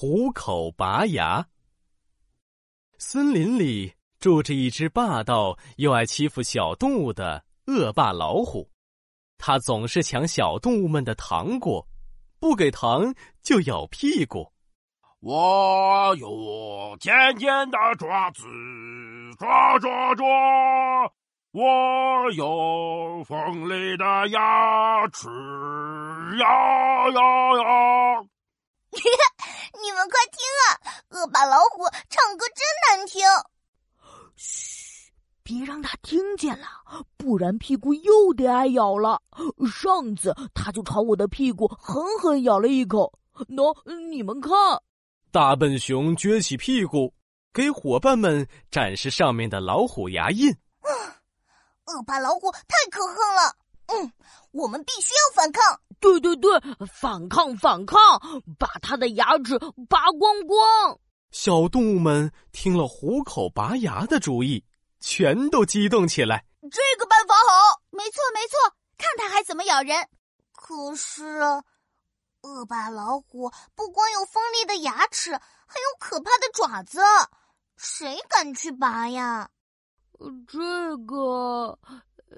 虎口拔牙。森林里住着一只霸道又爱欺负小动物的恶霸老虎，它总是抢小动物们的糖果，不给糖就咬屁股。我有尖尖的爪子，抓抓抓！我有锋利的牙齿，呀呀呀！你们快听啊，恶霸老虎唱歌真难听！嘘，别让他听见了，不然屁股又得挨咬了。上次他就朝我的屁股狠狠咬了一口。喏，你们看。大笨熊撅起屁股，给伙伴们展示上面的老虎牙印。恶霸老虎太可恨了，嗯，我们必须要反抗。对对对，反抗反抗，把他的牙齿拔光光。小动物们听了虎口拔牙的主意，全都激动起来。这个办法好，没错没错，看他还怎么咬人。可是。恶霸老虎不光有锋利的牙齿，还有可怕的爪子，谁敢去拔呀？这个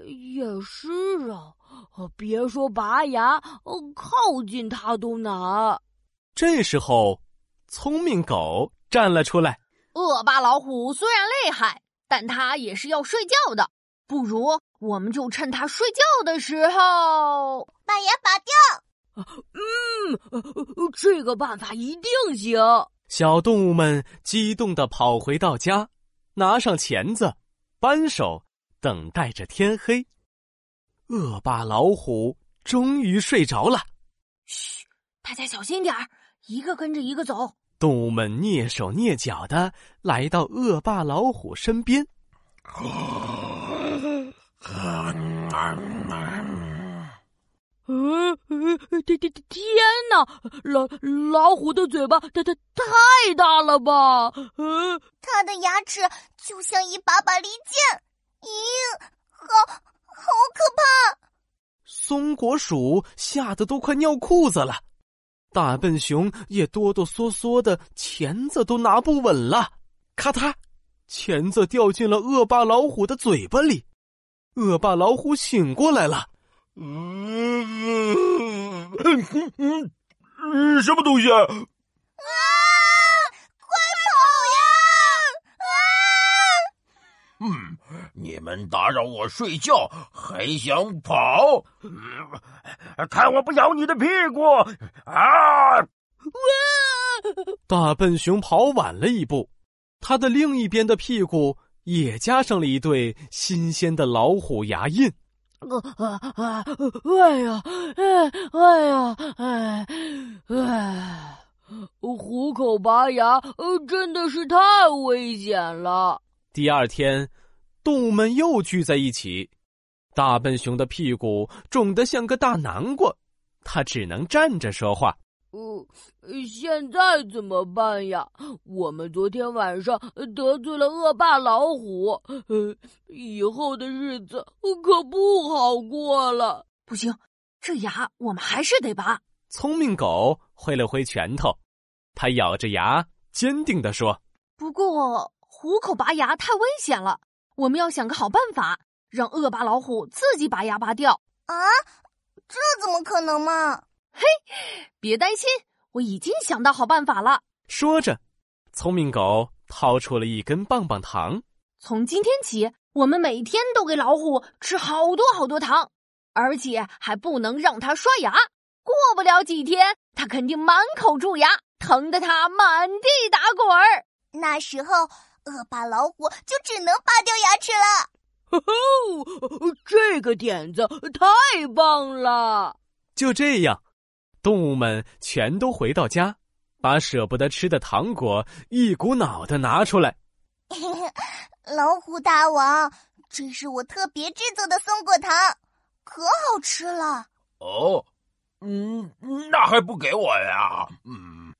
也是啊，别说拔牙，靠近它都难。这时候，聪明狗站了出来：“恶霸老虎虽然厉害，但它也是要睡觉的，不如我们就趁它睡觉的时候把牙拔掉。”嗯，这个办法一定行。小动物们激动的跑回到家，拿上钳子、扳手，等待着天黑。恶霸老虎终于睡着了。嘘，大家小心点儿，一个跟着一个走。动物们蹑手蹑脚的来到恶霸老虎身边。嗯，天天天哪！老老虎的嘴巴，它它太大了吧？嗯，它的牙齿就像一把把利剑，咦，好好可怕！松果鼠吓得都快尿裤子了，大笨熊也哆哆嗦嗦的，钳子都拿不稳了。咔嗒，钳子掉进了恶霸老虎的嘴巴里，恶霸老虎醒过来了。嗯嗯嗯嗯，什么东西啊？啊！快跑呀！啊！嗯，你们打扰我睡觉，还想跑？看我不咬你的屁股！啊！哇！大笨熊跑晚了一步，它的另一边的屁股也加上了一对新鲜的老虎牙印。啊啊！哎呀，哎哎呀，哎哎！虎口拔牙，真的是太危险了。第二天，动物们又聚在一起。大笨熊的屁股肿得像个大南瓜，它只能站着说话。呃，现在怎么办呀？我们昨天晚上得罪了恶霸老虎，呃，以后的日子可不好过了。不行，这牙我们还是得拔。聪明狗挥了挥拳头，它咬着牙，坚定地说：“不过虎口拔牙太危险了，我们要想个好办法，让恶霸老虎自己把牙拔掉。”啊，这怎么可能嘛？嘿，别担心，我已经想到好办法了。说着，聪明狗掏出了一根棒棒糖。从今天起，我们每天都给老虎吃好多好多糖，而且还不能让它刷牙。过不了几天，它肯定满口蛀牙，疼得它满地打滚儿。那时候，恶霸老虎就只能拔掉牙齿了。哦，这个点子太棒了！就这样。动物们全都回到家，把舍不得吃的糖果一股脑的拿出来。老虎大王，这是我特别制作的松果糖，可好吃了。哦，嗯，那还不给我呀？嗯，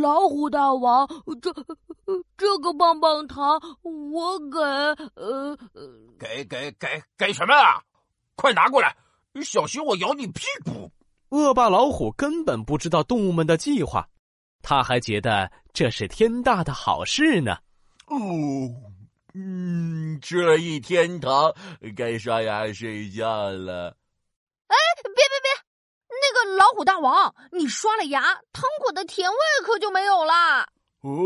老虎大王，这这个棒棒糖我给……呃，给给给给什么啊？快拿过来，小心我咬你屁股！恶霸老虎根本不知道动物们的计划，他还觉得这是天大的好事呢。哦，嗯，吃了一天糖，该刷牙睡觉了。哎，别别别！那个老虎大王，你刷了牙，糖果的甜味可就没有啦。哦，你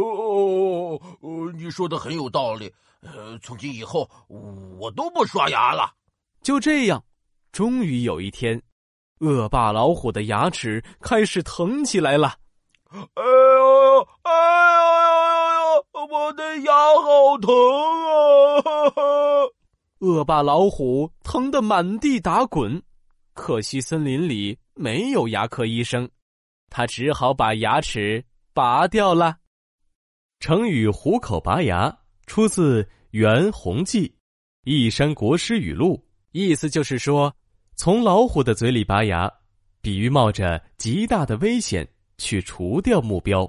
说的很有道理。呃，从今以后我都不刷牙了。就这样，终于有一天，恶霸老虎的牙齿开始疼起来了。哎呦哎呦呦！我的牙好疼啊！恶霸老虎疼得满地打滚。可惜森林里没有牙科医生，他只好把牙齿拔掉了。成语“虎口拔牙”出自袁弘记《一山国师语录》，意思就是说，从老虎的嘴里拔牙，比喻冒着极大的危险去除掉目标。